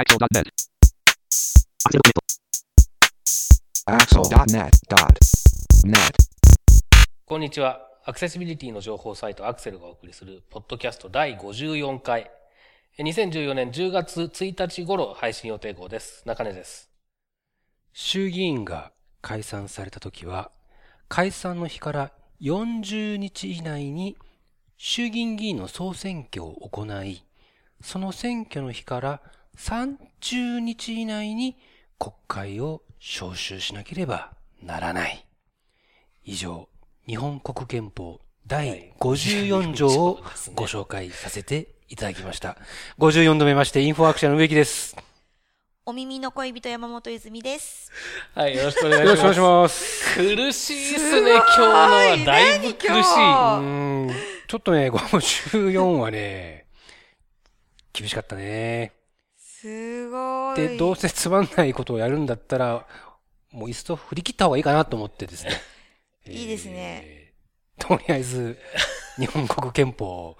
Axel.net. Axel.net.net. こんにちは。アクセシビリティの情報サイトアクセルがお送りするポッドキャスト第54回。え2014年10月1日頃配信予定号です。中根です。衆議院が解散されたときは、解散の日から40日以内に衆議院議員の総選挙を行い、その選挙の日から30日以内に国会を召集しなければならない。以上、日本国憲法第54条をご紹介させていただきました。54度目まして、インフォアクションの植木です。お耳の恋人山本泉です。はい、よろしくお願いしよろます。しくお願いします。苦しいですね、今日のは。だいぶ苦しい。ちょっとね、54はね、厳しかったね。すごい。で、どうせつまんないことをやるんだったら、もういっそ振り切った方がいいかなと思ってですね。いいですねえーとりあえず、日本国憲法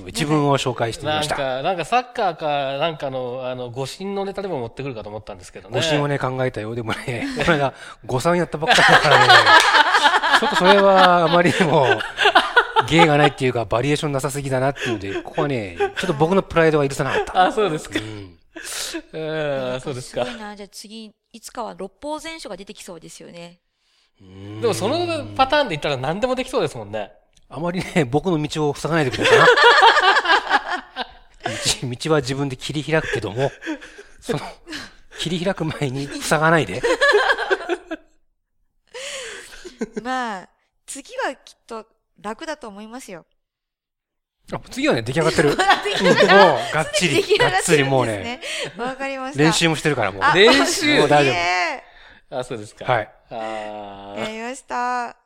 の一文を紹介してみました。なんか、なんかサッカーか、なんかの、あの、誤信のネタでも持ってくるかと思ったんですけどね。誤信をね、考えたよ。でもね、この間、誤算やったばっかりだからね、ちょっとそれはあまりにも、芸がないっていうか、バリエーションなさすぎだなっていうので、ここはね、ちょっと僕のプライドが許さなかった。あ、そうですか。うんうん、そうですかす。ごいな。じゃあ次、いつかは六法全書が出てきそうですよね。でもそのパターンで言ったら何でもできそうですもんね。あまりね、僕の道を塞がないでくれかな。道道は自分で切り開くけども、その、切り開く前に塞がないで。まあ、次はきっと楽だと思いますよ。あ次はね、出来上がってる。うんもう、がっちり、出来上がっつりもうね、ですね。わかりました。練習もしてるからもう。あ練習もう大丈夫いいねあ、そうですか。はい。やりました。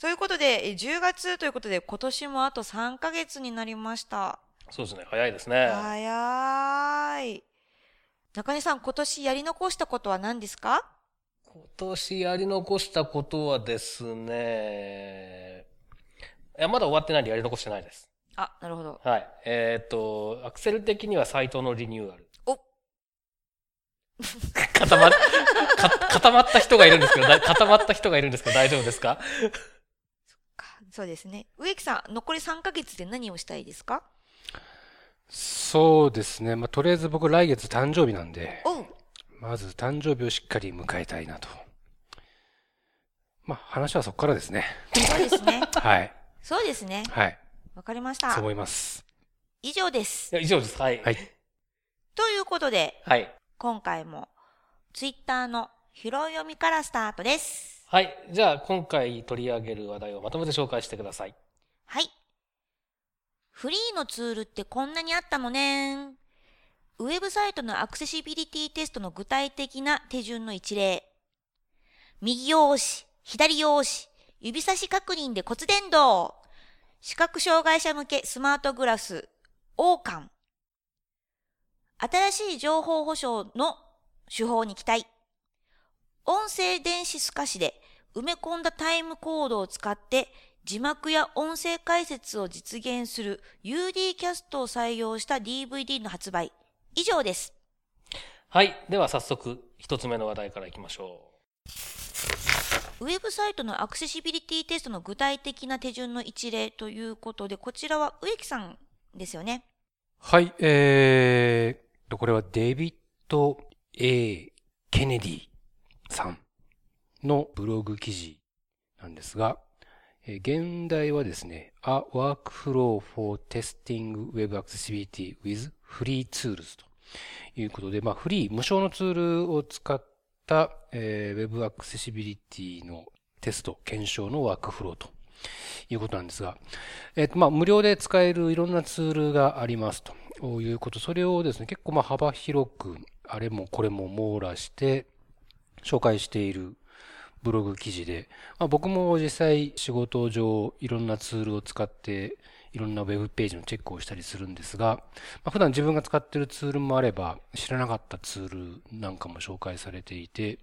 ということで、え10月ということで、今年もあと3ヶ月になりました。そうですね。早いですね。早い。中根さん、今年やり残したことは何ですか？今年やり残したことはですね、いや、まだ終わってないんでやり残してないです。あ、なるほど。はい。えっ、と、アクセル的にはサイトのリニューアル。お 固ま固まった人がいるんですけど、だ固まった人がいるんですけど大丈夫ですか？かそうですね。植木さん、残り3ヶ月で何をしたいですか？そうですね。まあ、とりあえず僕来月誕生日なんで、まず誕生日をしっかり迎えたいなと。まあ、話はそこからですね。そうですね。はい。そうですね。はい。わかりましたそう。思います。以上ですい。や以上です。はい。はい。ということで、はい。今回もツイッターの拾い読みからスタートです。はい。じゃあ、今回取り上げる話題をまとめて紹介してください。はい。フリーのツールってこんなにあったのねウェブサイトのアクセシビリティテストの具体的な手順の一例。右用紙、左用紙、指差し確認で骨伝導。視覚障害者向けスマートグラス、オーカン。新しい情報保障の手法に期待。音声電子透かしで埋め込んだタイムコードを使って字幕や音声解説を実現する UD キャストを採用した DVD の発売。以上です。はい。では、早速、一つ目の話題からいきましょうウェブサイトのアクセシビリティテストの具体的な手順の一例ということで、こちらは植木さんですよね。はい。えーと、これはデビッド・ A・ ケネディさんのブログ記事なんですが、現代はですね、A Workflow for Testing Web Accessibility with Free Tools ということで、まあ、フリー、無償のツールを使った、えー Web アクセシビリティのテスト、検証のワークフローということなんですが、えっ、と、まあ、無料で使えるいろんなツールがありますということ、それをですね、結構まあ幅広く、あれもこれも網羅して、紹介しているブログ記事で、まあ、僕も実際仕事上いろんなツールを使っていろんなウェブページのチェックをしたりするんですが、まあ、普段自分が使ってるツールもあれば知らなかったツールなんかも紹介されていて、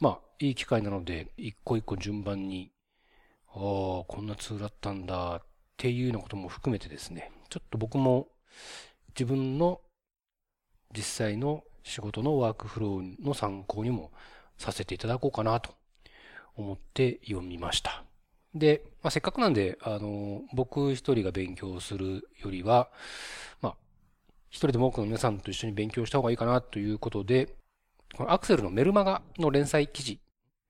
まあいい機会なので一個一個順番に、ああ、こんなツールあったんだっていうようなことも含めてですね、ちょっと僕も自分の実際の仕事のワークフローの参考にもさせていただこうかなと思って読みました。で、まあ、せっかくなんで、あの、僕一人が勉強するよりは、まあ、一人でも多くの皆さんと一緒に勉強した方がいいかなということで、このアクセルのメルマガの連載記事、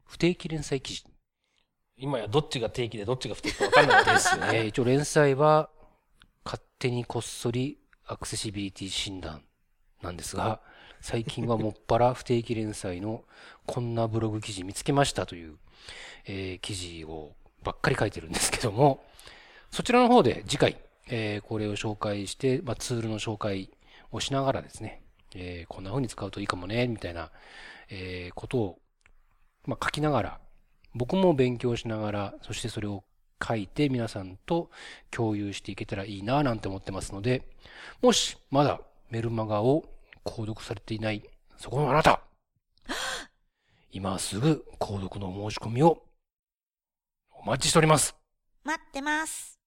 不定期連載記事。今やどっちが定期でどっちが不定期かわかんないですよ えーね。一応連載は、勝手にこっそりアクセシビリティ診断なんですが、最近はもっぱら不定期連載のこんなブログ記事見つけましたという、えー記事をばっかり書いてるんですけども、そちらの方で次回、えーこれを紹介して、まあ、ツールの紹介をしながらですね、えーこんな風に使うといいかもね、みたいな、えーことを、まあ、書きながら、僕も勉強しながら、そしてそれを書いて皆さんと共有していけたらいいななんて思ってますので、もしまだメルマガを購読されていないそこのあなた、今すぐ購読の申し込みをお待ちしております。待ってます。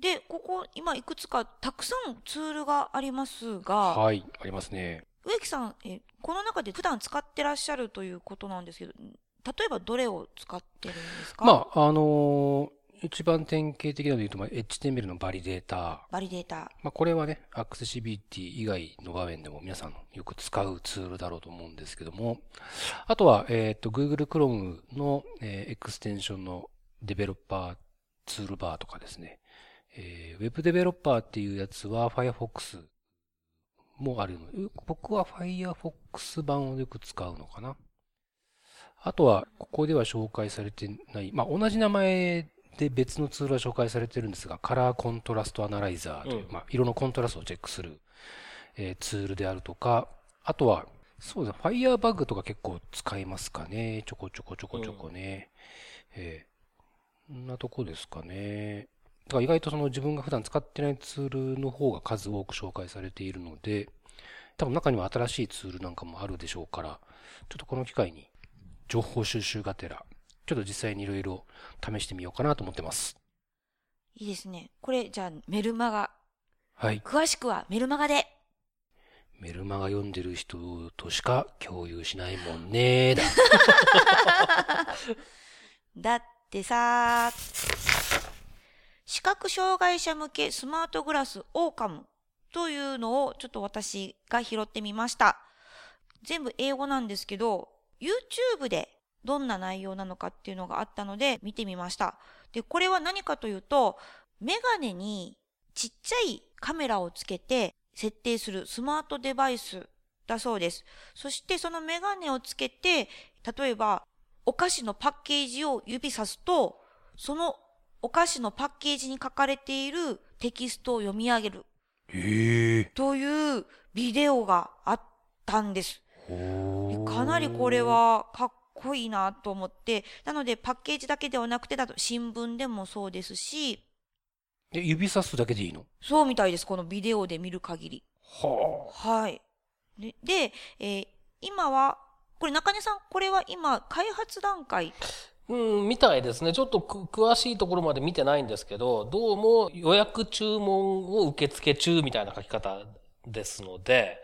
で、ここ、今いくつかたくさんツールがありますが、はい、ありますね。植木さん、え、この中で普段使ってらっしゃるということなんですけど、例えばどれを使ってるんですか？まあ、あのー一番典型的なので言うと、まあ、HTML のバリデータ。バリデータ。まあ、これはね、アクセシビリティ以外の場面でも皆さんよく使うツールだろうと思うんですけども、あとは、えっ、と、Google Chrome の、えーエクステンションのデベロッパーツールバーとかですね、えー、Web デベロッパーっていうやつは Firefox もあるので、僕は Firefox 版をよく使うのかな。あとは、ここでは紹介されてない、まあ、同じ名前で別のツールは紹介されてるんですが、カラーコントラストアナライザーという、うんまあ、色のコントラストをチェックする、えーツールであるとか、あとは、そうですね、Firebug とか結構使いますかね。ちょこちょこちょこちょこね。えー、こんなとこですかね。だから意外とその自分が普段使ってないツールの方が数多く紹介されているので、多分中には新しいツールなんかもあるでしょうから、ちょっとこの機会に情報収集がてら、ちょっと実際にいろいろ試してみようかなと思ってます。いいですね。これ、じゃあ、メルマガ。はい。詳しくはメルマガで。メルマガ読んでる人としか共有しないもんねーだ。だってさ視覚障害者向けスマートグラスオーカムというのをちょっと私が拾ってみました。全部英語なんですけど、YouTube でどんな内容なのかっていうのがあったので見てみました。で、これは何かというと、メガネにちっちゃいカメラをつけて設定するスマートデバイスだそうです。そしてそのメガネをつけて、例えばお菓子のパッケージを指さすと、そのお菓子のパッケージに書かれているテキストを読み上げる。というビデオがあったんです。かなりこれ。はかっこいいなと思って、なのでパッケージだけではなくて、だと新聞でもそうですし、え、指さすだけでいいの？そうみたいです、このビデオで見る限り。ははい。で、でえー今は、これ中根さん、これは今、開発段階？うん、みたいですね。ちょっとく詳しいところまで見てないんですけど、どうも予約注文を受付中みたいな書き方ですので、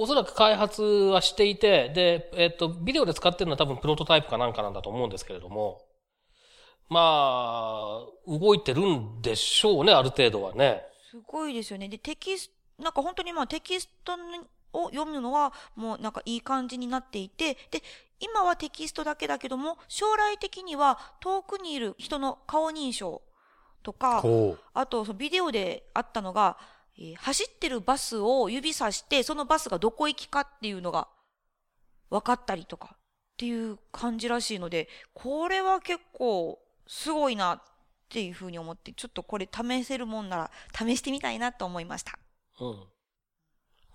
おそらく開発はしていて、で、えっと、ビデオで使ってるのは多分プロトタイプかなんかなんだと思うんですけれども、まあ、動いてるんでしょうね、ある程度はね。すごいですよね。で、テキスト、なんか本当にまあテキストを読むのはもうなんかいい感じになっていて、で、今はテキストだけだけども、将来的には遠くにいる人の顔認証とあ。か。あとそのビデオであったのが、えー走ってるバスを指さして、そのバスがどこ行きかっていうのが分かったりとかっていう感じらしいので、これは結構すごいなっていうふうに思って、ちょっとこれ試せるもんなら試してみたいなと思いました。うん。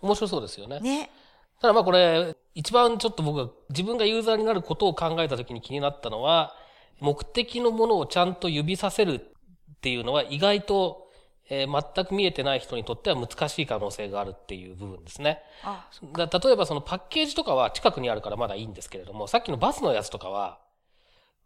面白そうですよね。ね。ただまあこれ、一番ちょっと僕が自分がユーザーになることを考えた時に気になったのは、目的のものをちゃんと指させるっていうのは意外と、えー全く見えてない人にとっては難しい可能性があるっていう部分ですね。あ、だ例えばそのパッケージとかは近くにあるからまだいいんですけれども、さっきのバスのやつとかは、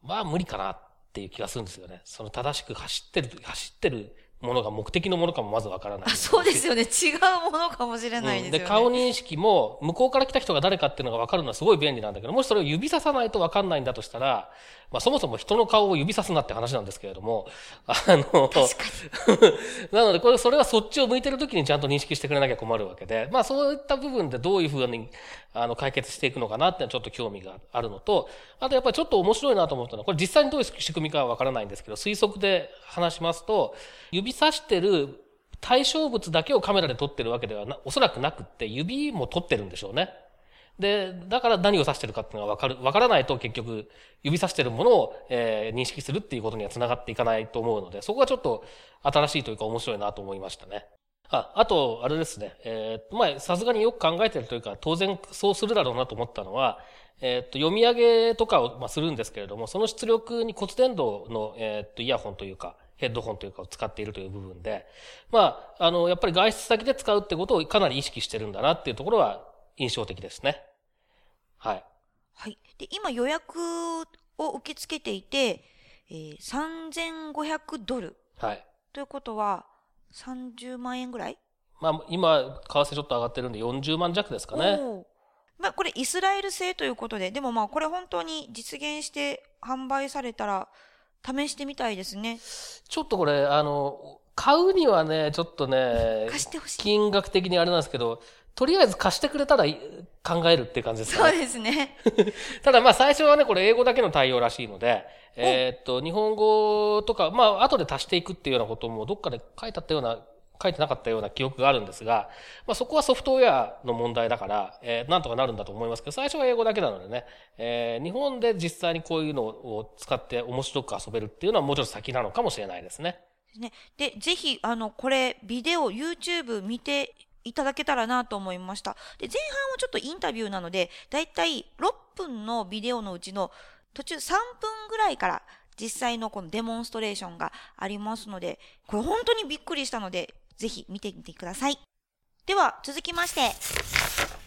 まあ無理かなっていう気がするんですよね。その正しく走ってる、走ってるものが目的のものかもまずわからない。あ、そうですよね。違うものかもしれないですよね。で、顔認識も、向こうから来た人が誰かっていうのが分かるのはすごい便利なんだけど、もしそれを指ささないと分かんないんだとしたら、まあそもそも人の顔を指さすなって話なんですけれども、あの、なのでこれ、それはそっちを向いてる時にちゃんと認識してくれなきゃ困るわけで、まあそういった部分でどういうふうに、あの、解決していくのかなってちょっと興味があるのと、あとやっぱりちょっと面白いなと思ったのは、これ実際にどういう仕組みかは分からないんですけど、推測で話しますと、指さしてる対象物だけをカメラで撮ってるわけではな、おそらくなくって、指も撮ってるんでしょうね。で、だから何を指してるかっていうのがわかる、わからないと結局、指さしてるものを、えー、認識するっていうことには繋がっていかないと思うので、そこがちょっと新しいというか面白いなと思いましたね。あ、あと、あれですね。えー、まあ、さすがによく考えてるというか、当然そうするだろうなと思ったのは、えっ、と、読み上げとかを、まあ、するんですけれども、その出力に骨伝導の、えっ、と、イヤホンというか、ヘッドホンというかを使っているという部分で、まあ、あの、やっぱり外出先で使うってことをかなり意識してるんだなっていうところは印象的ですね。はい。はい。で、今予約を受け付けていて、えー、3500ドル。はい。ということは、30万円ぐらい？まあ、今、為替ちょっと上がってるんで40万弱ですかね。まあ、これイスラエル製ということで、でもまあ、これ本当に実現して販売されたら、試してみたいですね。ちょっとこれ、あの、買うにはね、ちょっとね、貸してほしい。金額的にあれなんですけど、とりあえず貸してくれたら考えるっていう感じですかね。そうですね。ただまあ最初はね、これ英語だけの対応らしいので、えー、っと、日本語とか、まあ後で足していくっていうようなこともどっかで書いてあったような、書いてなかったような記憶があるんですが、まあそこはソフトウェアの問題だから、えー、なんとかなるんだと思いますけど、最初は英語だけなのでね、えー、日本で実際にこういうのを使って面白く遊べるっていうのはもうちょっと先なのかもしれないですね。ね。で、ぜひ、あの、これ、ビデオ、YouTube 見ていただけたらなと思いました。で、前半はちょっとインタビューなので、だいたい6分のビデオのうちの途中3分ぐらいから実際のこのデモンストレーションがありますので、これ本当にびっくりしたので、ぜひ見てみてください。では、続きまして、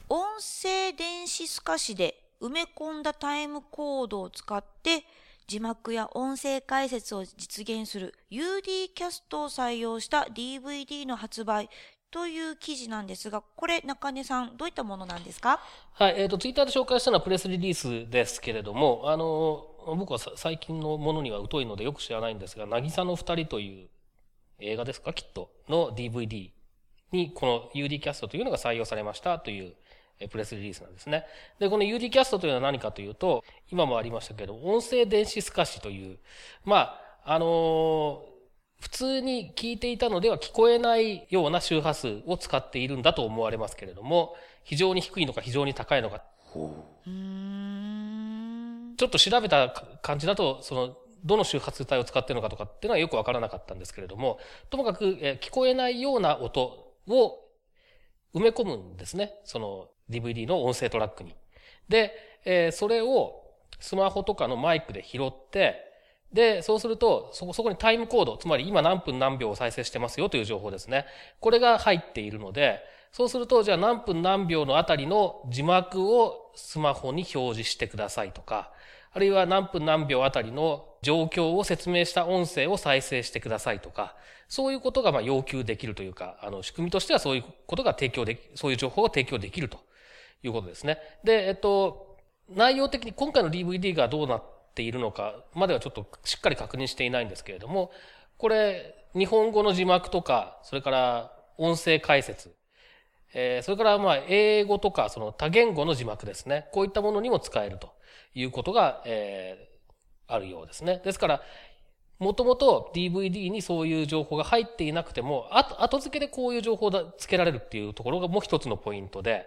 音声電子透かしで埋め込んだタイムコードを使って字幕や音声解説を実現する UD キャストを採用した DVD の発売という記事なんですが、これ中根さん、どういったものなんですか？はい、えっ、ー、と、ツイッターで紹介したのはプレスリリースですけれども、あの、僕は最近のものには疎いのでよく知らないんですが、渚の二人という映画ですか、きっと、の DVD に、この UD キャストというのが採用されましたというプレスリリースなんですね。で、この UD キャストというのは何かというと、今もありましたけど、音声電子透かしという、まあ、あの普通に聞いていたのでは聞こえないような周波数を使っているんだと思われますけれども、非常に低いのか非常に高いのか。ちょっと調べた感じだと、その、どの周波数帯を使っているのかとかっていうのはよくわからなかったんですけれども、ともかく、え聞こえないような音を埋め込むんですね。その DVD の音声トラックに。で、えー、それをスマホとかのマイクで拾って、で、そうすると、そこ、そこにタイムコード、つまり今何分何秒を再生してますよという情報ですね。これが入っているので、そうすると、じゃあ何分何秒のあたりの字幕をスマホに表示してくださいとか、あるいは何分何秒あたりの状況を説明した音声を再生してくださいとか、そういうことがまあ要求できるというか、あの仕組みとしてはそういうことが提供でき、そういう情報が提供できるということですね。で、えっと、内容的に今回の DVD がどうなってているのかまではちょっとしっかり確認していないんですけれども、これ、日本語の字幕とか、それから音声解説、え、それからまあ英語とかその多言語の字幕ですね。こういったものにも使えるということが、え、あるようですね。ですから、もともと DVD にそういう情報が入っていなくても、後付けでこういう情報を付けられるっていうところがもう一つのポイントで、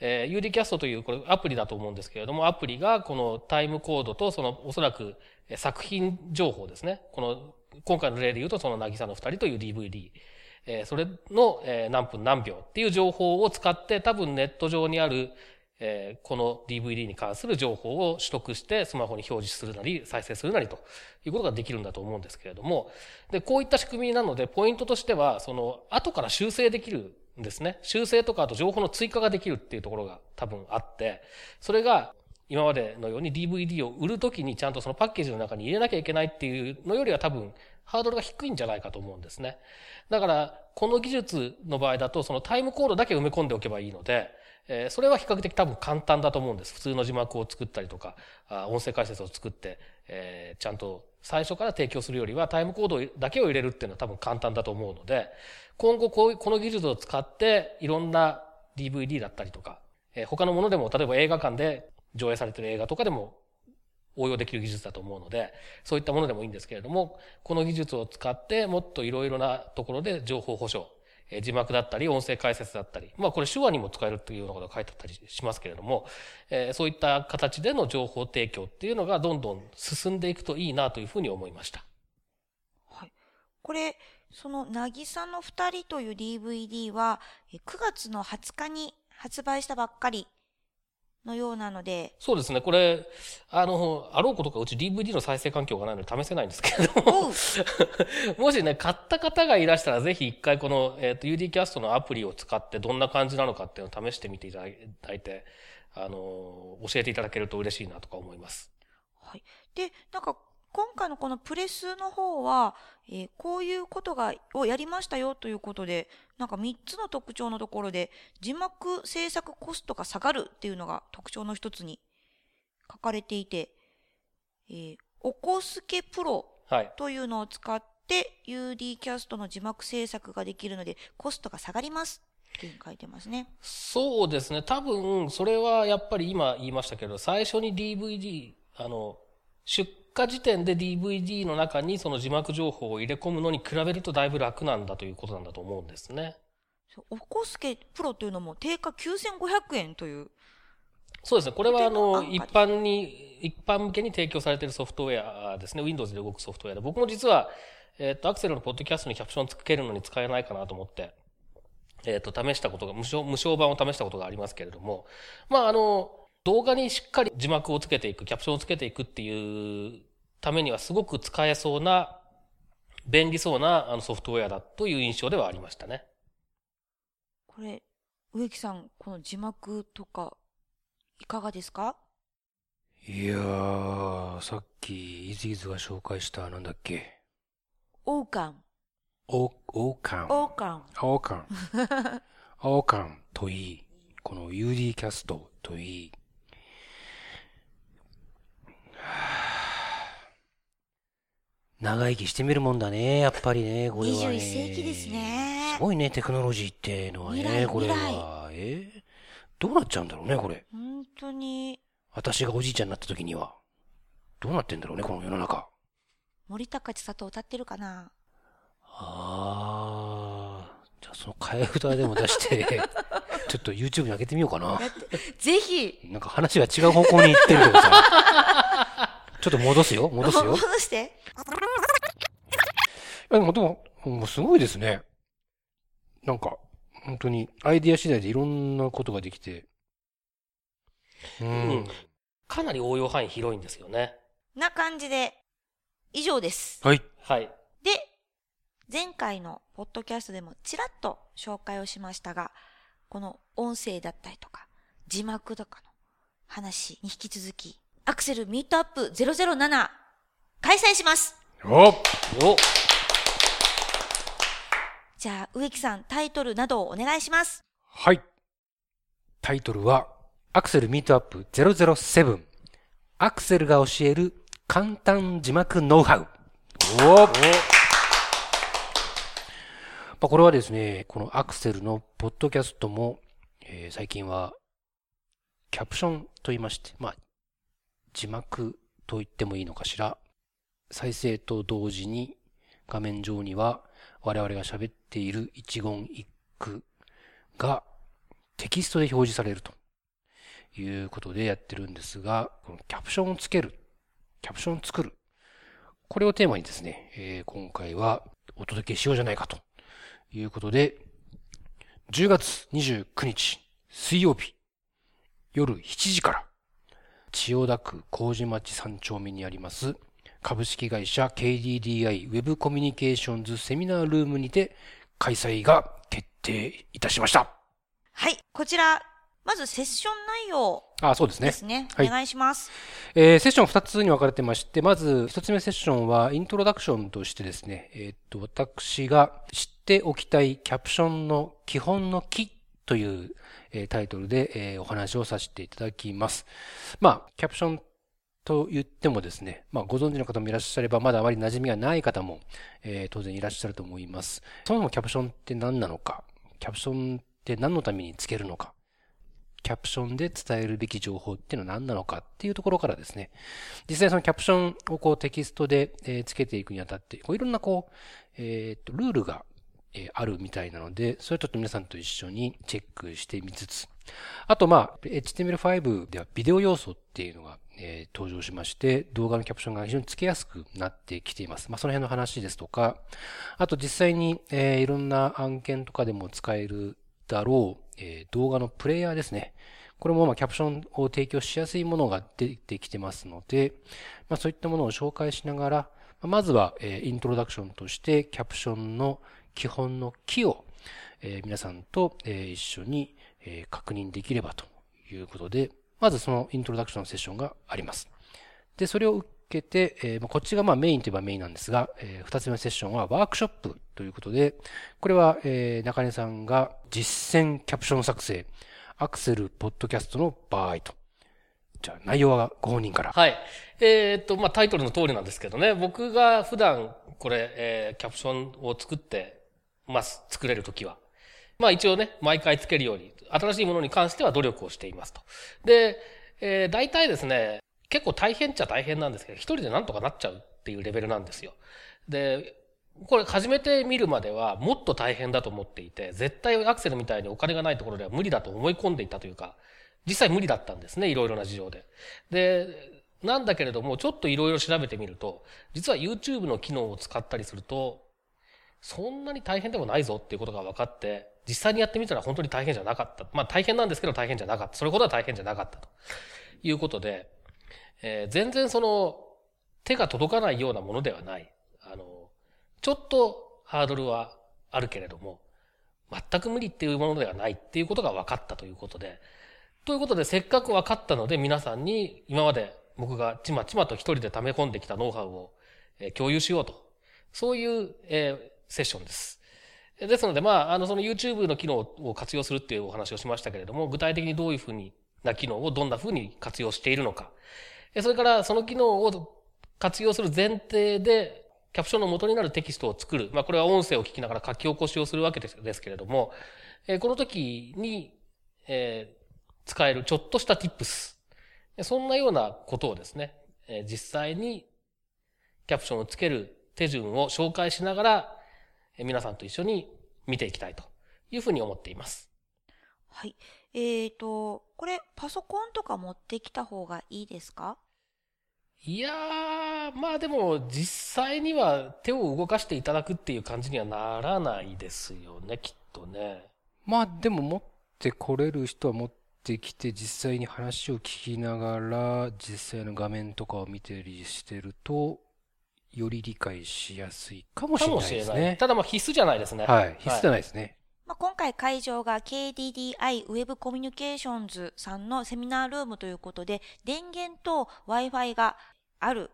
えー、UD キャストというこれアプリだと思うんですけれども、アプリがこのタイムコードとそのおそらく作品情報ですね。この、今回の例で言うとその渚の二人という DVD。えー、それの、えー、何分何秒っていう情報を使って多分ネット上にある、えー、この DVD に関する情報を取得してスマホに表示するなり再生するなりということができるんだと思うんですけれども、で、こういった仕組みなのでポイントとしては、その後から修正できるですね。修正とかあと情報の追加ができるっていうところが多分あって、それが今までのように DVD を売るときにちゃんとそのパッケージの中に入れなきゃいけないっていうのよりは多分ハードルが低いんじゃないかと思うんですね。だから、この技術の場合だとそのタイムコードだけ埋め込んでおけばいいので、え、それは比較的多分簡単だと思うんです。普通の字幕を作ったりとか、音声解説を作って、え、ちゃんと最初から提供するよりはタイムコードだけを入れるっていうのは多分簡単だと思うので、今後こうこの技術を使っていろんな DVD だったりとか、えー、他のものでも例えば映画館で上映されてる映画とかでも応用できる技術だと思うので、そういったものでもいいんですけれども、この技術を使ってもっといろいろなところで情報保障、え字幕だったり、音声解説だったり、まあこれ手話にも使えるというようなことが書いてあったりしますけれども、えそういった形での情報提供っていうのがどんどん進んでいくといいなというふうに思いました。はい。これ、その、なぎさの二人という DVD は、9月の20日に発売したばっかりのようなので。そうですね。これ、あの、あろうことかうち DVD の再生環境がないので試せないんですけれども もしね、買った方がいらしたらぜひ一回この、えっ、ー、と、UDCast のアプリを使ってどんな感じなのかっていうのを試してみていただいて、あの、教えていただけると嬉しいなとか思います。はい。で、なんか、今回のこのプレスの方は、えー、こういうことが、をやりましたよということで、なんか3つの特徴のところで、字幕制作コストが下がるっていうのが特徴の一つに書かれていて、えー、おこすけプロというのを使って UD キャストの字幕制作ができるので、コストが下がります。って書いてますね。そうですね。多分、それはやっぱり今言いましたけど、最初に DVD、あの、出荷時点で DVD の中にその字幕情報を入れ込むのに比べるとだいぶ楽なんだということなんだと思うんですね。おこすけプロというのも定価9500円という。そうですね。これはあの、一般に、一般向けに提供されているソフトウェアですね。Windows で動くソフトウェアで。僕も実は、えっ、と、アクセルのポッドキャストにキャプションつけるのに使えないかなと思って、えっ、と、試したことが、無償、無償版を試したことがありますけれども、まあ、あの、動画にしっかり字幕をつけていく、キャプションをつけていくっていうためにはすごく使えそうな、便利そうなあのソフトウェアだという印象ではありましたね。これ、植木さん、この字幕とか、いかがですか？いやー、さっき、イズイズが紹介した、なんだっけ？オーカン。オー、オーカン。オーカン。オーカン。オーカンといい、この UD キャストといい、長生きしてみるもんだね、やっぱりね、これは、ね。21世紀ですね。すごいね、テクノロジーってのはね、これは。え？ー、どうなっちゃうんだろうね、これ。本当に。私がおじいちゃんになった時には。どうなってんだろうね、この世の中。森高千里歌ってるかなああ。じゃあその替え歌でも出して ちょっと YouTube に上げてみようかな。ぜひなんか話が違う方向に行ってるけどさ。ちょっと戻すよ、戻すよ。戻して。でも、でも、もうすごいですね。なんか、本当に、アイディア次第でいろんなことができて。うん。かなり応用範囲広いんですよね。な感じで、以上です。はい。はい。で、前回のポッドキャストでもちらっと紹介をしましたが、この音声だったりとか、字幕とかの話に引き続き、アクセルミートアップ007開催しますおおじゃあ、植木さん、タイトルなどをお願いします。はい。タイトルは、アクセルミートアップ007。アクセルが教える簡単字幕ノウハウ。おおまあ、これはですね、このアクセルのポッドキャストも、えー、最近は、キャプションと言いまして、まあ、字幕と言ってもいいのかしら。再生と同時に画面上には我々が喋っている一言一句がテキストで表示されるということでやってるんですが、このキャプションをつける、キャプションを作る。これをテーマにですね、えー、今回はお届けしようじゃないかということで、10月29日水曜日夜7時から千代田区麹町三丁目にあります株式会社 KDDI ウェブコミュニケーションズセミナールームにて開催が決定いたしました。はい、こちら、まずセッション内容あ、そうですね。お願いします。えーセッション2つに分かれてまして、まず1つ目セッションはイントロダクションとしてですね、えーっと、私が知っておきたいキャプションの基本の木という、えタイトルで、えお話をさせていただきます。まあ、キャプションと言ってもですね、まあ、ご存知の方もいらっしゃれば、まだあまり馴染みがない方も、え当然いらっしゃると思います。そもそもキャプションって何なのか、キャプションって何のためにつけるのか、キャプションで伝えるべき情報っていうのは何なのか？っていうところからですね、実際そのキャプションをこうテキストで、えつけていくにあたって、こういろんなこう、えっと、ルールが、えーあるみたいなので、それちょっと皆さんと一緒にチェックしてみつつ、あとまあ、HTML5 ではビデオ要素っていうのが、えー登場しまして、動画のキャプションが非常につけやすくなってきています。まあその辺の話ですとか、あと実際に、えーいろんな案件とかでも使えるだろう、えー動画のプレイヤーですね。これもまあキャプションを提供しやすいものが出てきてますので、まあ、そういったものを紹介しながら、ままずは、えイントロダクションとしてキャプションの基本の木を、え皆さんと、え一緒に、え確認できればということで、まずそのイントロダクションセッションがあります。で、それを受けて、えーこっちがまあメインといえばメインなんですが、えー二つ目のセッションはワークショップということで、これは、えー中根さんが実践キャプション作成、アクセルポッドキャストの場合と。じゃあ内容はご本人から。はい。えーっと、まあ、タイトルの通りなんですけどね、僕が普段、これ、えーキャプションを作ってます。作れるときは。まあ、一応ね、毎回つけるように、新しいものに関しては努力をしていますと。で、えー大体ですね、結構大変っちゃ大変なんですけど、一人でなんとかなっちゃうっていうレベルなんですよ。で、これ始めてみるまではもっと大変だと思っていて、絶対アクセルみたいにお金がないところでは無理だと思い込んでいたというか、実際無理だったんですね、いろいろな事情で。で、なんだけれども、ちょっといろいろ調べてみると、実は YouTube の機能を使ったりすると、そんなに大変でもないぞっていうことが分かって、実際にやってみたら本当に大変じゃなかった。まあ大変なんですけど大変じゃなかった。それほどは大変じゃなかったということで、えー全然その手が届かないようなものではない。あの、ちょっとハードルはあるけれども、全く無理っていうものではないっていうことが分かったということで、ということでせっかく分かったので皆さんに今まで僕がちまちまと一人で溜め込んできたノウハウを共有しようと。そういう、えーセッションです。ですので、まあ、あの、その YouTube の機能を活用するっていうお話をしましたけれども、具体的にどういうふうにな機能をどんなふうに活用しているのか。それから、その機能を活用する前提で、キャプションの元になるテキストを作る。まあ、これは音声を聞きながら書き起こしをするわけですけれども、えこの時に、え使えるちょっとした tips。そんなようなことをですね、え実際にキャプションをつける手順を紹介しながら、皆さんと一緒に見ていきたいというふうに思っています。はい。えーと、これ、パソコンとか持ってきた方がいいですか？いやー、まあでも実際には手を動かしていただくっていう感じにはならないですよね、きっとね。まあでも持ってこれる人は持ってきて実際に話を聞きながら実際の画面とかを見てりしてるとより理解しやすいかもしかれ。ないですね。ただまあ必須じゃないですね。はい。必須じゃないですね。まあ、今回会場が KDDI ウェブコミュニケーションズさんのセミナールームということで、電源と Wi-Fi がある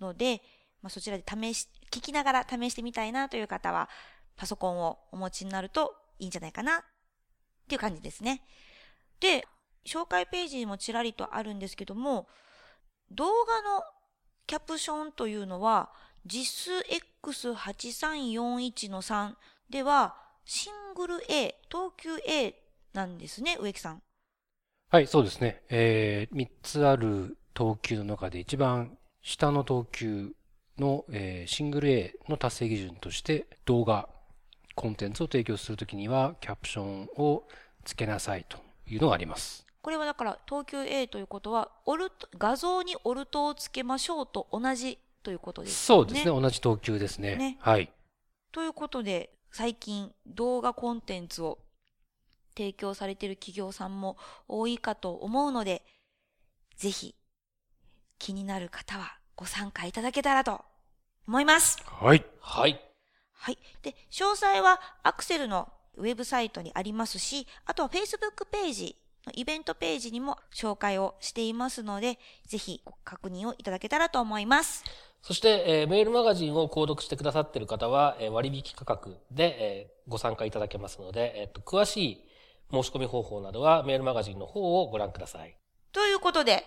ので、まあ、そちらで試し、聞きながら試してみたいなという方は、パソコンをお持ちになるといいんじゃないかなっていう感じですね。で、紹介ページにもちらりとあるんですけども、動画のキャプションというのは、実数 X8341 の3では、シングル A、等級 A なんですね、植木さん。はい、そうですね。えー、3つある等級の中で一番下の等級の、えーシングル A の達成基準として動画、コンテンツを提供するときにはキャプションをつけなさいというのがあります。これはだから、等級 A ということは、オルト、画像にオルトをつけましょうと同じということですよね。そうですね。同じ等級ですね。ねはい。ということで、最近動画コンテンツを提供されている企業さんも多いかと思うので、ぜひ気になる方はご参加いただけたらと思います。はい。はい。はい。で、詳細はアクセルのウェブサイトにありますし、あとは Facebook ページイベントページにも紹介をしていますので、ぜひご確認をいただけたらと思います。そして、えーメールマガジンを購読してくださっている方は、えー割引価格で、えーご参加いただけますので、えっと詳しい申し込み方法などはメールマガジンの方をご覧ください。ということで、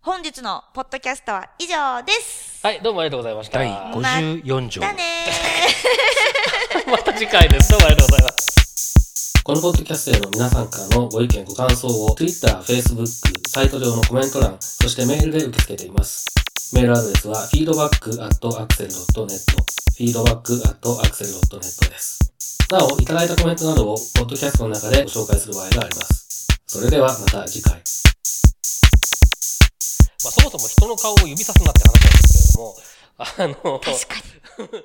本日のポッドキャストは以上です。はい、どうもありがとうございました。第54条。だねー。また次回です。どうもありがとうございます。このポッドキャストへの皆さんからのご意見、ご感想を Twitter、Facebook、サイト上のコメント欄、そしてメールで受け付けています。メールアドレスは feedback.axel.net feedback.axel.net です。なお、いただいたコメントなどをポッドキャストの中でご紹介する場合があります。それではまた次回。まあ、そもそも人の顔を指さすなって話なんですけれども、あの、確かに。